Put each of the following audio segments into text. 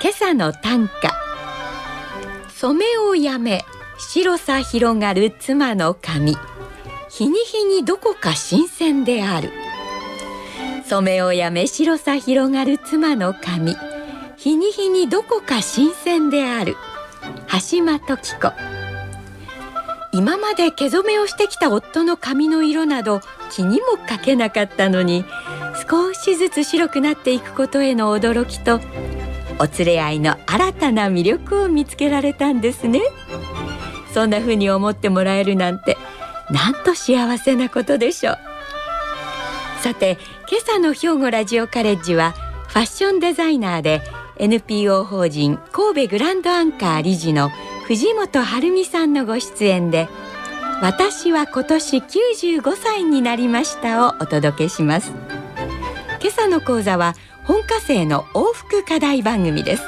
今朝の短歌。染めをやめ白さ広がる妻の髪。日に日にどこか新鮮である。染めをやめ白さ広がる妻の髪。日に日にどこか新鮮である。橋間時子。今まで毛染めをしてきた夫の髪の色など気にもかけなかったのに少しずつ白くなっていくことへの驚きとお連れ合いの新たな魅力を見つけられたんですね。そんな風に思ってもらえるなんてなんと幸せなことでしょう。さて今朝の兵庫ラジオカレッジはファッションデザイナーで NPO 法人神戸グランドアンカー理事の藤本晴美さんのご出演で私は今年95歳になりましたをお届けします。今朝の講座は本科生の往復課題番組です。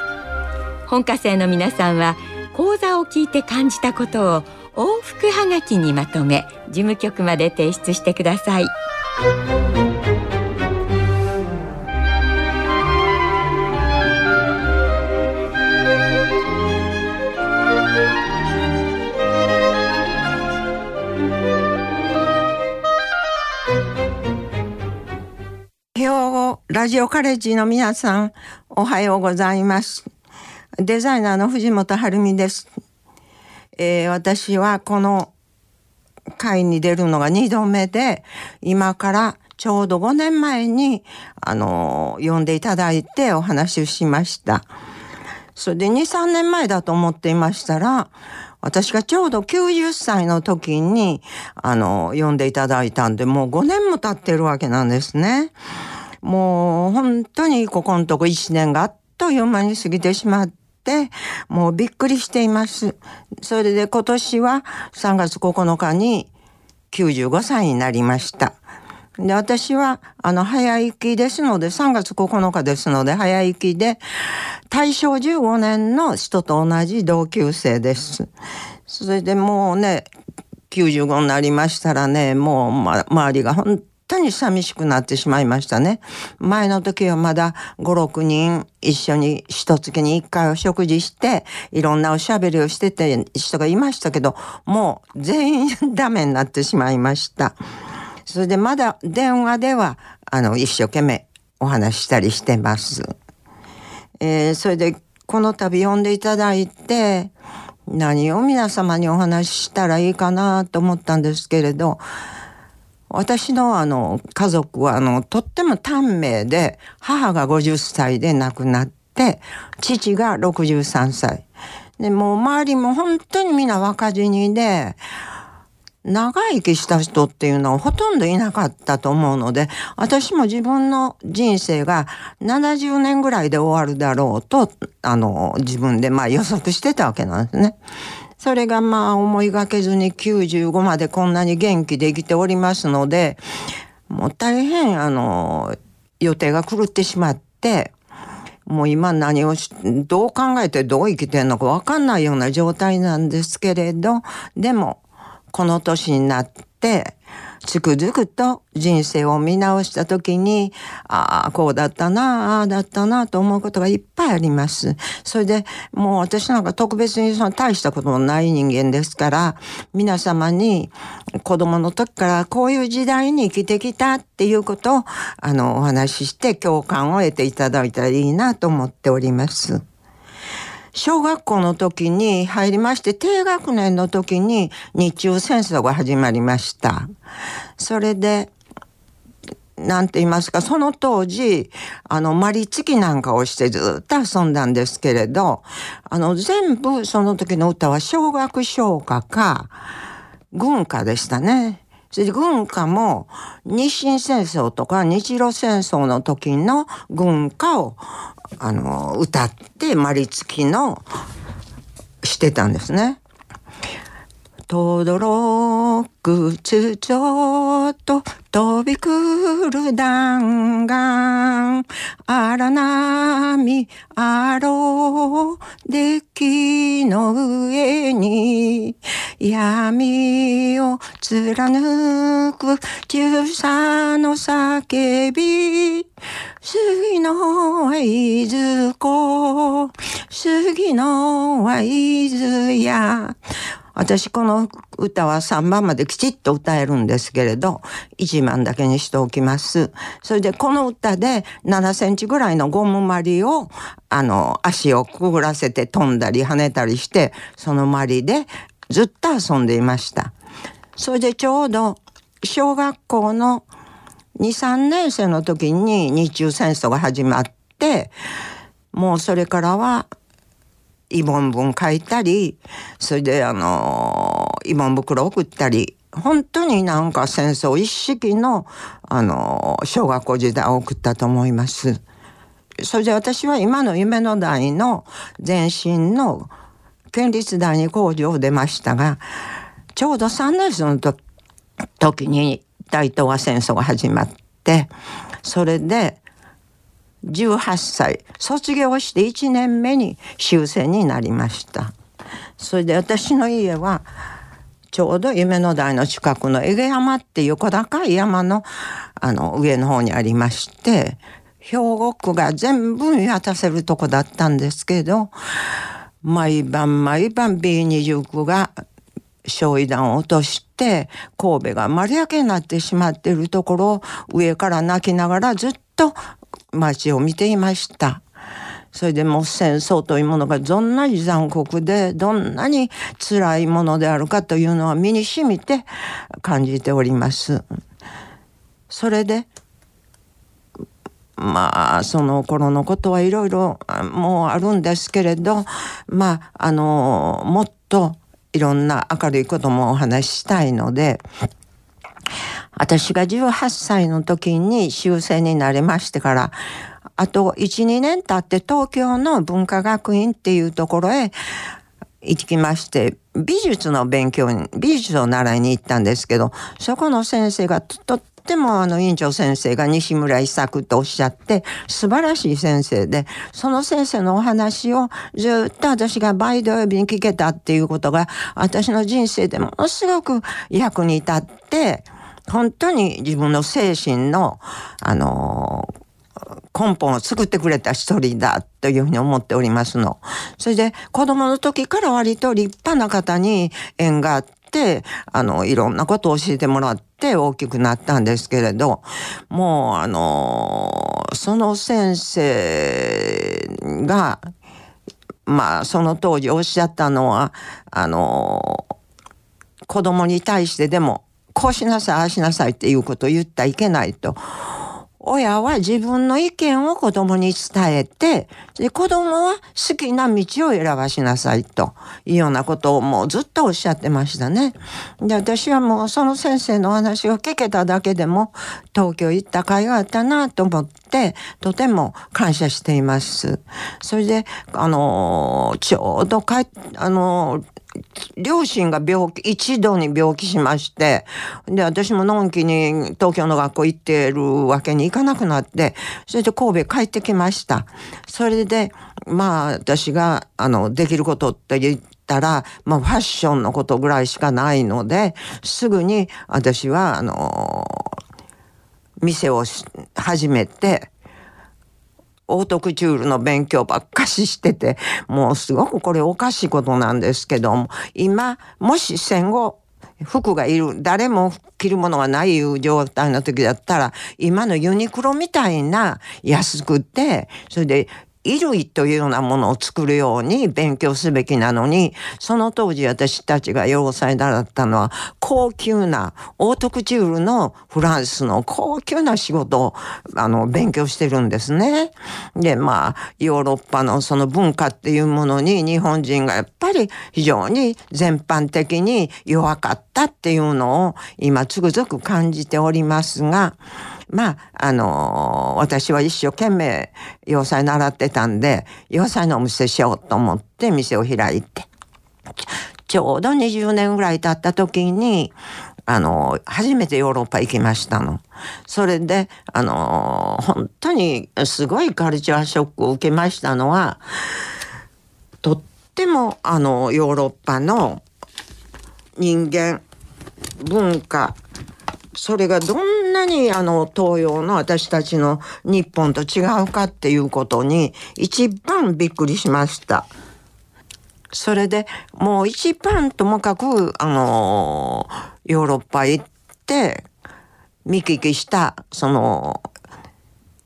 本科生の皆さんは講座を聞いて感じたことを往復はがきにまとめ事務局まで提出してください。ラジオカレッジの皆さんおはようございます。デザイナーの藤本晴美です、えー私はこの会に出るのが2度目で今からちょうど5年前にあの呼んでいただいてお話をしました。それで23年前だと思っていましたら私がちょうど90歳の時にあの呼んでいただいたんでもう5年も経ってるわけなんですね。もう本当にここのとこ1年があっという間に過ぎてしまって、もうびっくりしています。それで今年は3月9日に95歳になりました。で、私は、あの、早生きですので、3月9日ですので、早生きで、大正15年の人と同じ同級生です。それでもうね、95になりましたらね、もう、ま、周りが本当に寂しくなってしまいましたね。前の時はまだ5、6人一緒に一月に1回お食事して、いろんなおしゃべりをしてて人がいましたけど、もう全員ダメになってしまいました。それでまだ電話では、あの、一生懸命お話ししたりしてます。えーそれでこの度呼んでいただいて何を皆様にお話ししたらいいかなと思ったんですけれど私のあの家族はあのとっても短命で母が50歳で亡くなって父が63歳でもう周りも本当に皆若死にで長生きした人っていうのはほとんどいなかったと思うので、私も自分の人生が70年ぐらいで終わるだろうと、あの、自分でまあ予測してたわけなんですね。それがまあ思いがけずに95までこんなに元気で生きておりますので、もう大変あの、予定が狂ってしまって、もう今何を、どう考えてどう生きてるのかわかんないような状態なんですけれど、でも、この年になって、つくづくと人生を見直した時に、ああ、こうだったな、ああだったなと思うことがいっぱいあります。それでもう私なんか特別にその大したこともない人間ですから、皆様に子供の時からこういう時代に生きてきたっていうことを、あの、お話しして共感を得ていただいたらいいなと思っております。小学校の時に入りまして、低学年の時に日中戦争が始まりました。それで、なんて言いますか、その当時、あの、マリつきなんかをしてずっと遊んだんですけれど、あの、全部その時の歌は小学唱歌か、軍歌でしたね。それで軍歌も日清戦争とか日露戦争の時の軍歌をあの歌ってまりつきのしてたんですね。とどろくつちょっと飛び来る弾丸荒波あろうデッキの上に闇を貫く中佐の叫び杉のはいずこ杉のはいずや私この歌は3番まできちっと歌えるんですけれど1番だけにしておきます。それでこの歌で7センチぐらいのゴムまりをあの足をくぐらせて飛んだり跳ねたりしてそのまりでずっと遊んでいました。それでちょうど小学校の2、3年生の時に日中戦争が始まってもうそれからは慰問文書いたりそれであの慰問袋送ったり本当になんか戦争一式のあの小学校時代を送ったと思います。それで私は今の夢の代の前身の県立第二工場を出ましたがちょうど3年生の時に大東亜戦争が始まってそれで18歳卒業して1年目に終戦になりました。それで私の家はちょうど夢の台の近くの江毛山っていう小高い山のあの上の方にありまして兵庫区が全部見渡せるとこだったんですけど毎晩毎晩 B29 が焼夷弾を落として神戸が丸焼けになってしまっているところを上から泣きながらずっと街を見ていました。それでもう戦争というものがどんなに残酷でどんなに辛いものであるかというのは身にしみて感じております。それでまあその頃のことはいろいろもうあるんですけれどまああのもっといろんな明るいこともお話ししたいので私が18歳の時に修正になりましてから、あと1、2年経って東京の文化学院っていうところへ行きまして、美術の勉強に、美術を習いに行ったんですけど、そこの先生がとってもあの院長先生が西村伊作とおっしゃって素晴らしい先生でその先生のお話をずっと私がバイド呼びに聞けたっていうことが私の人生でものすごく役に立って本当に自分の精神の、あの根本を作ってくれた一人だというふうに思っておりますの。それで子供の時から割と立派な方に縁があって、あの、いろんなことを教えてもらってて大きくなったんですけれど、もうあの、その先生が、まあその当時おっしゃったのは、あの、子供に対してでもこうしなさいああしなさいっていうことを言ったらいけないと。親は自分の意見を子供に伝えて、で子供は好きな道を選ばしなさいというようなことをもうずっとおっしゃってましたね。で、私はもうその先生のお話を聞けただけでも東京行った甲斐があったなと思って、とても感謝しています。それで、あの、ちょうど帰あの、両親が病気、一度に病気しまして、で、私ものんきに東京の学校行ってるわけにいかなくなって、それで神戸帰ってきました。それで、まあ、私が、あの、できることって言ったら、まあ、ファッションのことぐらいしかないので、すぐに私は、あの、店を始めて、オートクチュールの勉強ばっかししてて、もうすごくこれおかしいことなんですけども、今、もし戦後、服がいる、誰も着るものがないいう状態の時だったら、今のユニクロみたいな安くて、それで衣類というようなものを作るように勉強すべきなのに、その当時私たちが要塞だったのは、高級な、オートクチュールのフランスの高級な仕事を、あの、勉強してるんですね。で、まあ、ヨーロッパのその文化っていうものに日本人がやっぱり非常に全般的に弱かったっていうのを今つくづく感じておりますが、まあ、あのー、私は一生懸命洋裁習ってたんで、洋裁のお店しようと思って店を開いて。ちょうど20年ぐらい経った時に、あの、初めてヨーロッパ行きましたの。それで、あの、本当にすごいカルチャーショックを受けましたのは、とっても、あの、ヨーロッパの人間、文化、それがどんなにあの東洋の私たちの日本と違うかっていうことに一番びっくりしました。それでもう一番ともかくあのヨーロッパ行って見聞きしたその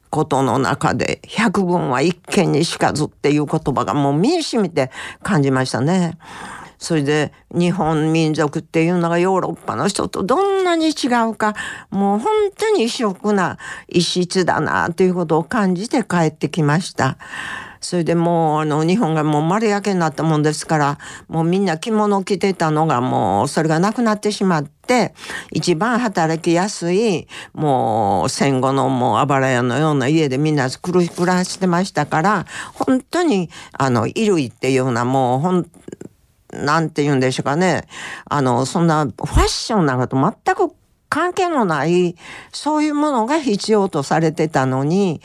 ことの中で百聞は一見にしかずっていう言葉がもう身に染みて感じましたね。それで日本民族っていうのがヨーロッパの人とどんなに違うかもう本当に異色な異質だなということを感じて帰ってきました。それでもうあの日本がもう丸焼けになったもんですからもうみんな着物着てたのがもうそれがなくなってしまって一番働きやすいもう戦後のもうあばら屋のような家でみんな暮らしてましたから本当にあの衣類っていうようなもうほんなんて言うんでしょうかねあのそんなファッションなんかと全く関係のないそういうものが必要とされてたのに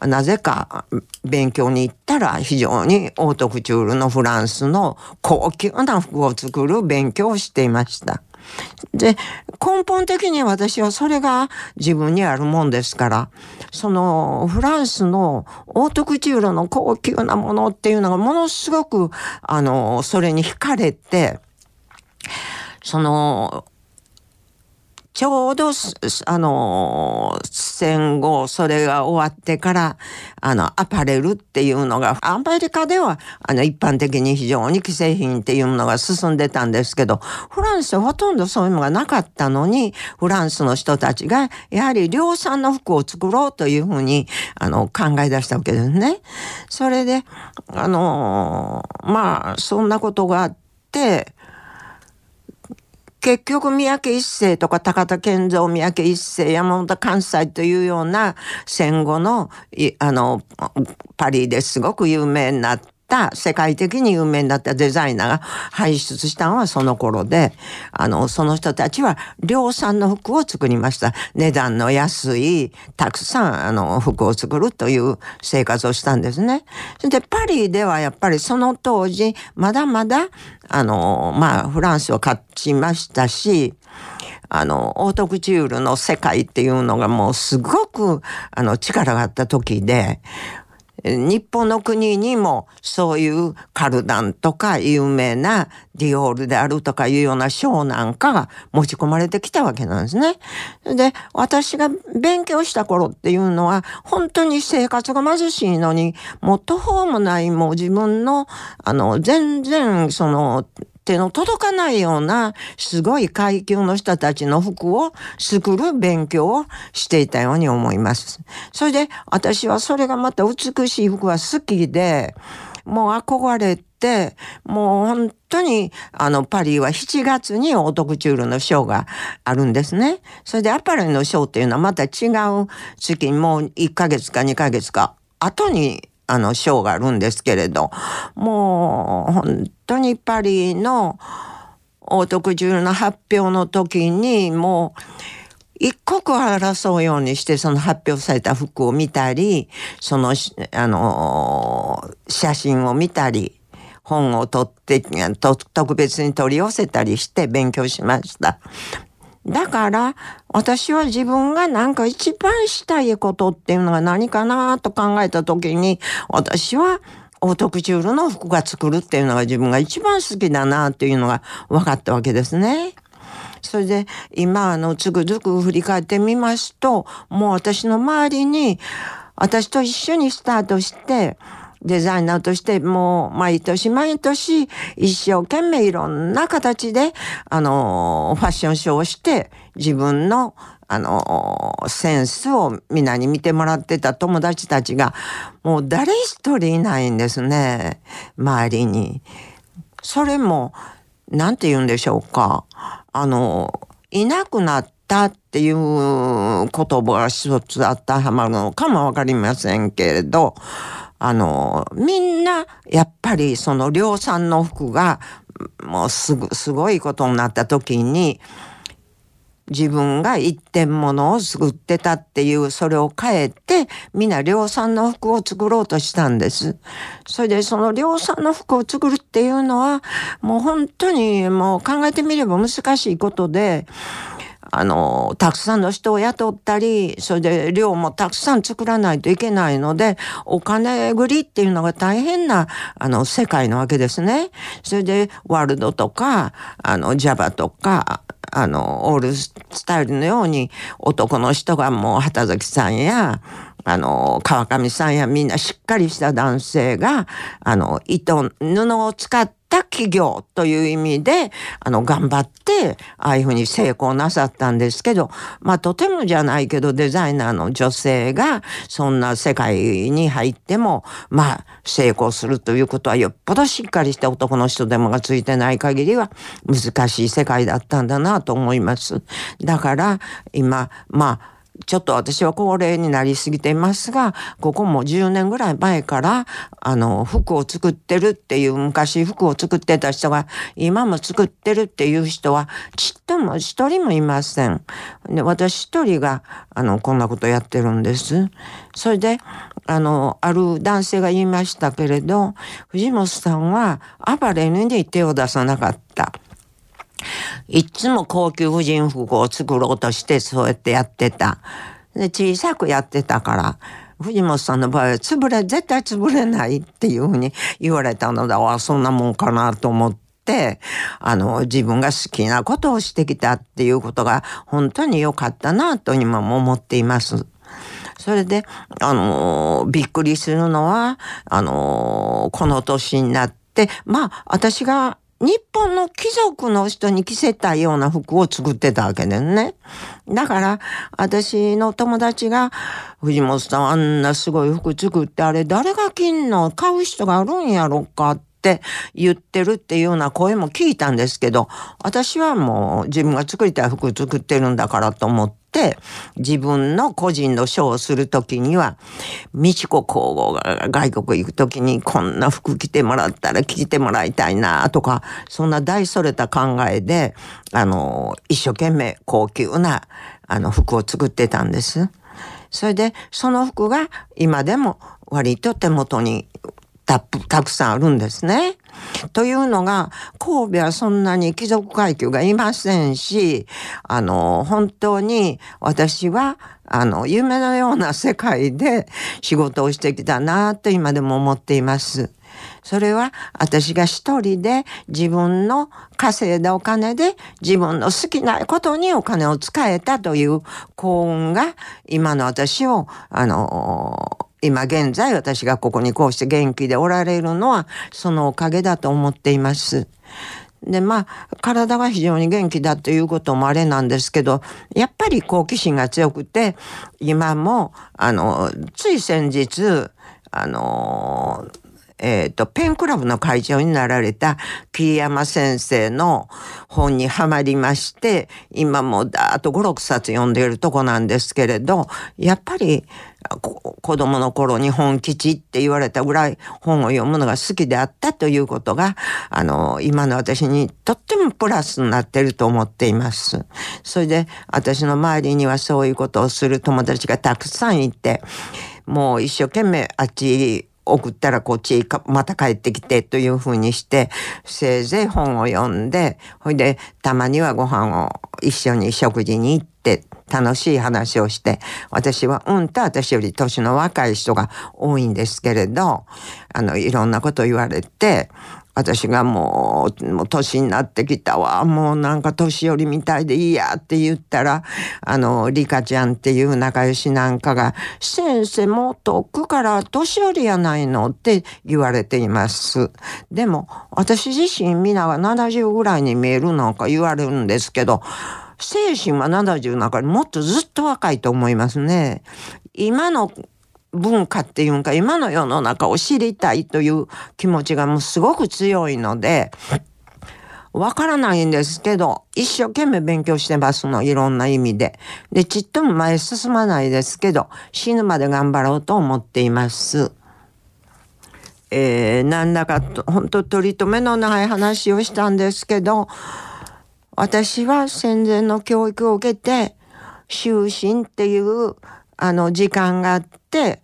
なぜか勉強に行ったら非常にオートクチュールのフランスの高級な服を作る勉強をしていました。で根本的に私はそれが自分にあるもんですからそのフランスのオートクチュールの高級なものっていうのがものすごくあのそれに惹かれてそのちょうど、あの、戦後、それが終わってから、あの、アパレルっていうのが、アメリカでは、あの、一般的に非常に既製品っていうのが進んでたんですけど、フランスはほとんどそういうのがなかったのに、フランスの人たちが、やはり量産の服を作ろうというふうに、あの、考え出したわけですね。それで、あの、まあ、そんなことがあって、結局三宅一生とか高田健三三宅一生山本関西というような戦後のあのパリですごく有名になってった世界的に有名になったデザイナーが輩出したのはその頃で、あの、その人たちは量産の服を作りました。値段の安い、たくさん、あの、服を作るという生活をしたんですね。で、パリではやっぱりその当時、まだまだ、あの、まあ、フランスを勝ちましたし、あの、オートクチュールの世界っていうのがもうすごく、あの、力があった時で、日本の国にもそういうカルダンとか有名なディオールであるとかいうような賞なんかが持ち込まれてきたわけなんですね。で、私が勉強した頃っていうのは本当に生活が貧しいのにもう途方もないもう自分のあの全然その手の届かないようなすごい階級の人たちの服を作る勉強をしていたように思います。それで私はそれがまた美しい服は好きで、もう憧れて、もう本当に、あの、パリは7月にオートクチュールのショーがあるんですね。それでアパレルのショーっていうのはまた違う月にもう1ヶ月か2ヶ月か後にあの、賞があるんですけれど、もう、本当にパリのオートクチュールの発表の時に、もう、一刻を争うようにしてその発表された服を見たり、その、あの、写真を見たり、本を取って、特別に取り寄せたりして勉強しました。だから私は自分がなんか一番したいことっていうのが何かなと考えた時に私はオートクチュールの服が作るっていうのが自分が一番好きだなっていうのが分かったわけですね。それで今あのつくづく振り返ってみますともう私の周りに私と一緒にスタートしてデザイナーとしてもう毎年毎年一生懸命いろんな形であのファッションショーをして自分のあのセンスを皆に見てもらってた友達たちがもう誰一人いないんですね周りに。それも何て言うんでしょうかあのいなくなっったっていう言葉が一つ当てはまるのかもわかりませんけれど、あの、みんな、やっぱりその量産の服が、もうすぐ、すごいことになった時に、自分が一点物を作ってたっていう、それを変えて、みんな量産の服を作ろうとしたんです。それでその量産の服を作るっていうのは、もう本当にもう考えてみれば難しいことで、あの、たくさんの人を雇ったり、それで量もたくさん作らないといけないので、お金繰りっていうのが大変な、あの、世界なわけですね。それで、ワールドとか、あの、Java とか、あの、オールスタイルのように男の人がもう畑崎さんや、あの、川上さんやみんなしっかりした男性が、あの、糸、布を使った企業という意味で、あの、頑張って、ああいうふうに成功なさったんですけど、まあ、とてもじゃないけど、デザイナーの女性が、そんな世界に入っても、まあ、成功するということは、よっぽどしっかりした男の人でもがついてない限りは、難しい世界だったんだなと思います。だから、今、まあ、ちょっと私は高齢になりすぎていますが、ここも10年ぐらい前から、あの、服を作ってるっていう、昔服を作ってた人が、今も作ってるっていう人は、ちっとも一人もいません。で、私一人が、あの、こんなことやってるんです。それで、あの、ある男性が言いましたけれど、藤本さんは、暴れ犬に手を出さなかった。いつも高級婦人服を作ろうとしてそうやってやってた。で、小さくやってたから、藤本さんの場合は潰れ、絶対潰れないっていうふうに言われたのだわ、そんなもんかなと思って、あの、自分が好きなことをしてきたっていうことが本当に良かったなと今も思っています。それで、あのびっくりするのは、あのこの年になって、まあ、私が日本の貴族の人に着せたような服を作ってたわけですね。だから、私の友達が、藤本さんあんなすごい服作って、あれ誰が着んの買う人があるんやろかって言ってるっていうような声も聞いたんですけど、私はもう自分が作りたい服作ってるんだからと思って、て、自分の個人のショーをするときには、美智子皇后が外国行くときにこんな服着てもらったら着てもらいたいなとか、そんな大それた考えで、あの、一生懸命高級な、あの、服を作ってたんです。それで、その服が今でも割と手元にたくさんあるんですね。というのが、神戸はそんなに貴族階級がいませんし、あの、本当に私は、あの、夢のような世界で仕事をしてきたなと今でも思っています。それは私が一人で自分の稼いだお金で自分の好きなことにお金を使えたという幸運が今の私を、あの、今現在私がここにこうして元気でおられるのはそのおかげだと思っています。でまあ体が非常に元気だということもあれなんですけどやっぱり好奇心が強くて今もあのつい先日あのえ、ー、と、ペンクラブの会長になられた桐山先生の本にはまりまして、今もだーっと5、6冊読んでいるとこなんですけれど、やっぱり子供の頃に本吉って言われたぐらい本を読むのが好きであったということが、あの、今の私にとってもプラスになってると思っています。それで私の周りにはそういうことをする友達がたくさんいて、もう一生懸命あっち送ったらこっちまた帰ってきてというふうにして、せいぜい本を読んで、ほいでたまにはご飯を一緒に食事に行って楽しい話をして、私はうんと私より年の若い人が多いんですけれど、あの、いろんなこと言われて、私がもう、もう年になってきたわ。もうなんか年寄りみたいでいいやって言ったら、あの、リカちゃんっていう仲良しなんかが、先生もっと奥から年寄りやないのって言われています。でも、私自身皆が70ぐらいに見えるなんか言われるんですけど、精神は70の中にもっとずっと若いと思いますね。今の文化っていうか今の世の中を知りたいという気持ちがもうすごく強いので、わからないんですけど、一生懸命勉強してますの、いろんな意味で。で、ちっとも前進まないですけど、死ぬまで頑張ろうと思っています。えー、なんだかと、本当取り留めのない話をしたんですけど、私は戦前の教育を受けて、就寝っていうあの時間があって、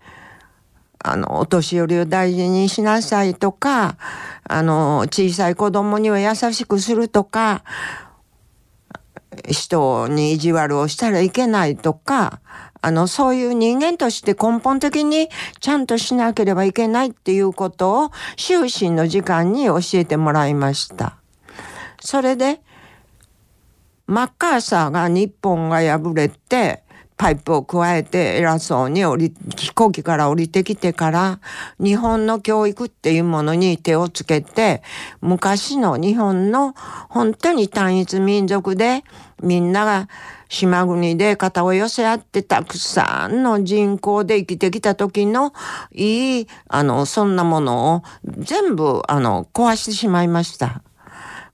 あの、お年寄りを大事にしなさいとか、あの、小さい子供には優しくするとか、人に意地悪をしたらいけないとか、あの、そういう人間として根本的にちゃんとしなければいけないっていうことを終身の時間に教えてもらいました。それで、マッカーサーが日本が敗れて、パイプを加えて偉そうに降り、飛行機から降りてきてから、日本の教育っていうものに手をつけて、昔の日本の本当に単一民族で、みんなが島国で肩を寄せ合ってたくさんの人口で生きてきた時のいい、あの、そんなものを全部、あの、壊してしまいました。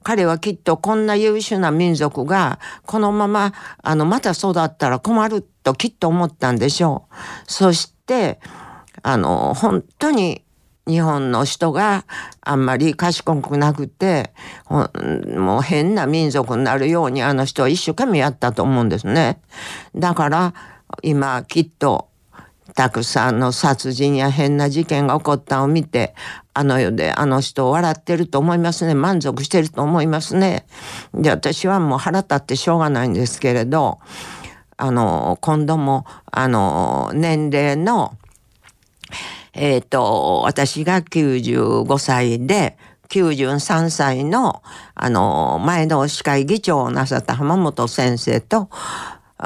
彼はきっとこんな優秀な民族がこのままあのまた育ったら困るときっと思ったんでしょう。そしてあの本当に日本の人があんまり賢くなくてもう変な民族になるようにあの人は一生懸命やったと思うんですね。だから今きっとたくさんの殺人や変な事件が起こったのを見て、あの世であの人笑ってると思いますね。満足してると思いますね。で、私はもう腹立ってしょうがないんですけれど、あの、今度も、あの、年齢の、えっ、ー、と、私が95歳で、93歳の、あの、前の司会議長をなさった浜本先生と、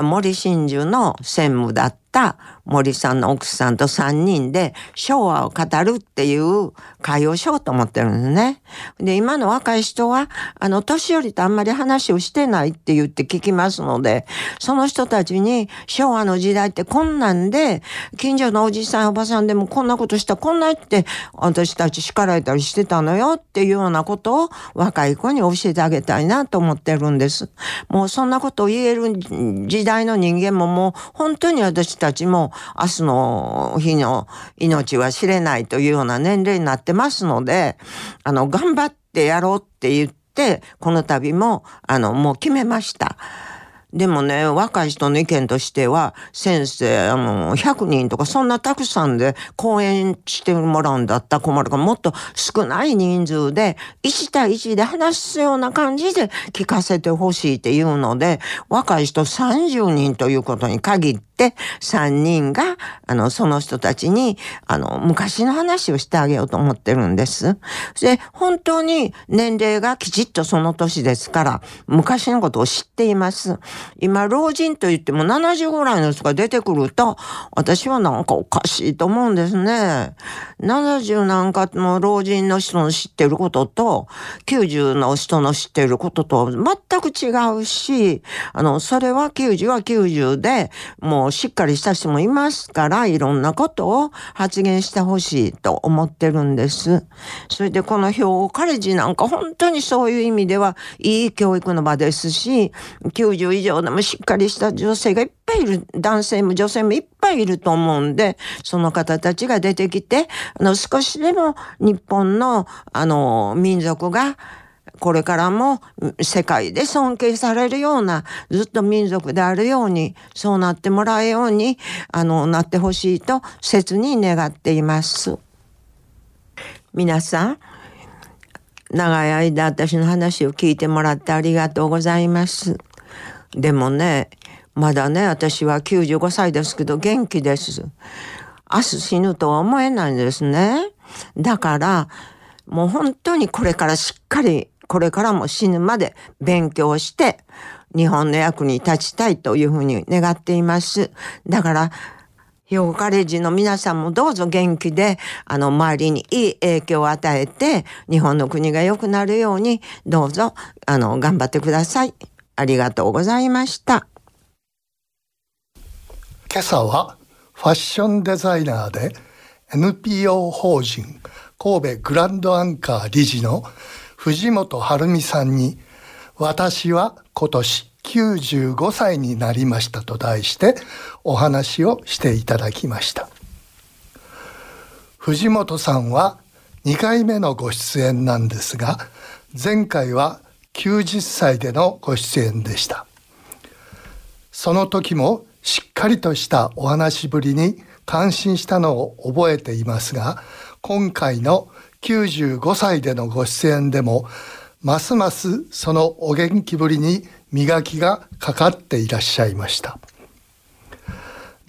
森真珠の専務だったた森さんの奥さんと3人で昭和を語るっていう会をしようと思ってるんですね。で、今の若い人は、あの、年寄りとあんまり話をしてないって言って聞きますので、その人たちに昭和の時代ってこんなんで、近所のおじさんおばさんでもこんなことしたこんなって私たち叱られたりしてたのよっていうようなことを若い子に教えてあげたいなと思ってるんです。もうそんなことを言える時代の人間ももう本当に私たちも明日の日の命は知れないというような年齢になってますので、あの、頑張ってやろうって言って、この度も、あの、もう決めました。でもね、若い人の意見としては、先生、あの、100人とかそんなたくさんで講演してもらうんだったら困るから、もっと少ない人数で、1対1で話すような感じで聞かせてほしいっていうので、若い人30人ということに限って、3人が、あの、その人たちに、あの、昔の話をしてあげようと思ってるんです。で、本当に年齢がきちっとその年ですから、昔のことを知っています。今、老人と言っても70ぐらいの人が出てくると、私はなんかおかしいと思うんですね。70なんかの老人の人の知ってることと、90の人の知ってることと全く違うし、あの、それは90は90で、もうしっかりした人もいますから、いろんなことを発言してほしいと思ってるんです。それでこの兵庫カレジなんか本当にそういう意味ではいい教育の場ですし、90以上でもしっかりした女性がいっぱいいる、男性も女性もいっぱいいると思うんで、その方たちが出てきて、あの、少しでも日本の、あの、民族が、これからも世界で尊敬されるようなずっと民族であるようにそうなってもらうようにあのなってほしいと切に願っています。皆さん長い間私の話を聞いてもらってありがとうございます。でもね、まだね、私は95歳ですけど元気です。明日死ぬとは思えないんですね。だから、もう本当にこれからしっかり、これからも死ぬまで勉強して、日本の役に立ちたいというふうに願っています。だから、兵庫カレッジの皆さんもどうぞ元気で、あの、周りにいい影響を与えて、日本の国が良くなるように、どうぞ、あの、頑張ってください。ありがとうございました。今朝はファッションデザイナーで NPO 法人神戸グランドアンカー理事の藤本晴美さんに私は今年95歳になりましたと題してお話をしていただきました。藤本さんは2回目のご出演なんですが前回は90歳でのご出演でした。その時もしっかりとしたお話ぶりに感心したのを覚えていますが今回の95歳でのご出演でもますますそのお元気ぶりに磨きがかかっていらっしゃいました。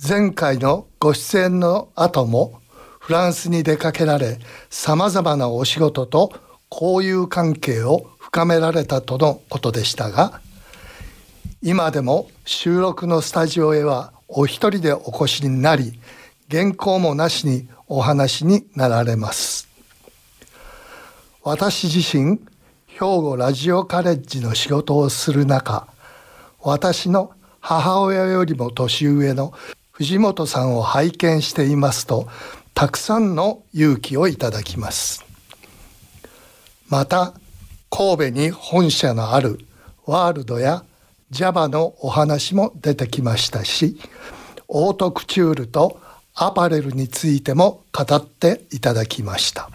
前回のご出演の後もフランスに出かけられさまざまなお仕事と交友関係を深められたとのことでしたが今でも収録のスタジオへはお一人でお越しになり原稿もなしにお話になられます。私自身兵庫ラジオカレッジの仕事をする中私の母親よりも年上の藤本さんを拝見していますとたくさんの勇気をいただきます。また神戸に本社のあるワールドや Java のお話も出てきましたしオートクチュールとアパレルについても語っていただきました。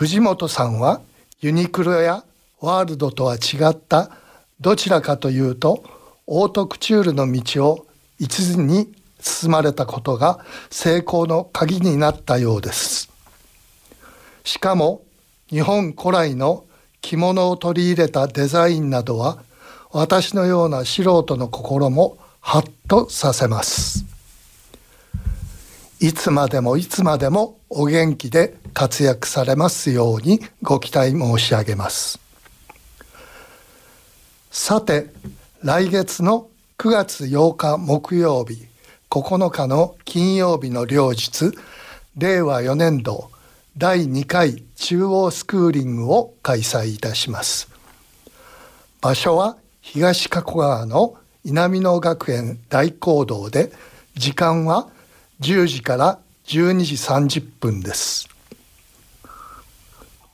藤本さんはユニクロやワールドとは違ったどちらかというとオートクチュールの道を一途に進まれたことが成功の鍵になったようです。しかも日本古来の着物を取り入れたデザインなどは私のような素人の心もハッとさせます。いつまでもいつまでもお元気で活躍されますようにご期待申し上げます。さて来月の9月8日木曜日9日の金曜日の両日令和4年度第2回中央スクーリングを開催いたします。場所は東加古川の稲美野学園大講堂で時間は10時から12時30分です。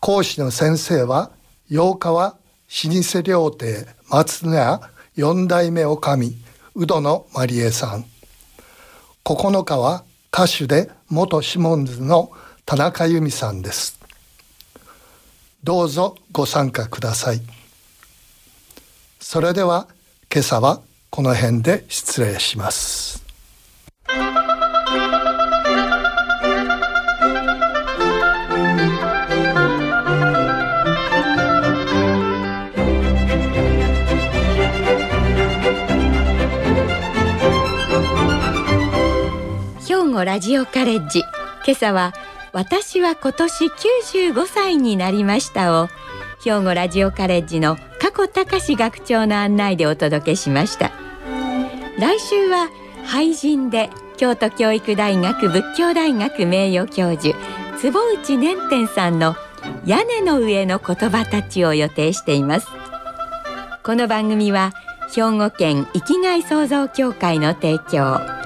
講師の先生は8日は老舗料亭松野屋四代目女将宇戸野まりえさん。9日は歌手で元シモンズの田中由美さんです。どうぞご参加ください。それでは今朝はこの辺で失礼します。兵庫ラジオカレッジ。今朝は私は今年95歳になりましたを兵庫ラジオカレッジの加古隆学長の案内でお届けしました。来週は俳人で京都教育大学仏教大学名誉教授坪内年天さんの屋根の上の言葉たちを予定しています。この番組は兵庫県生きがい創造協会の提供。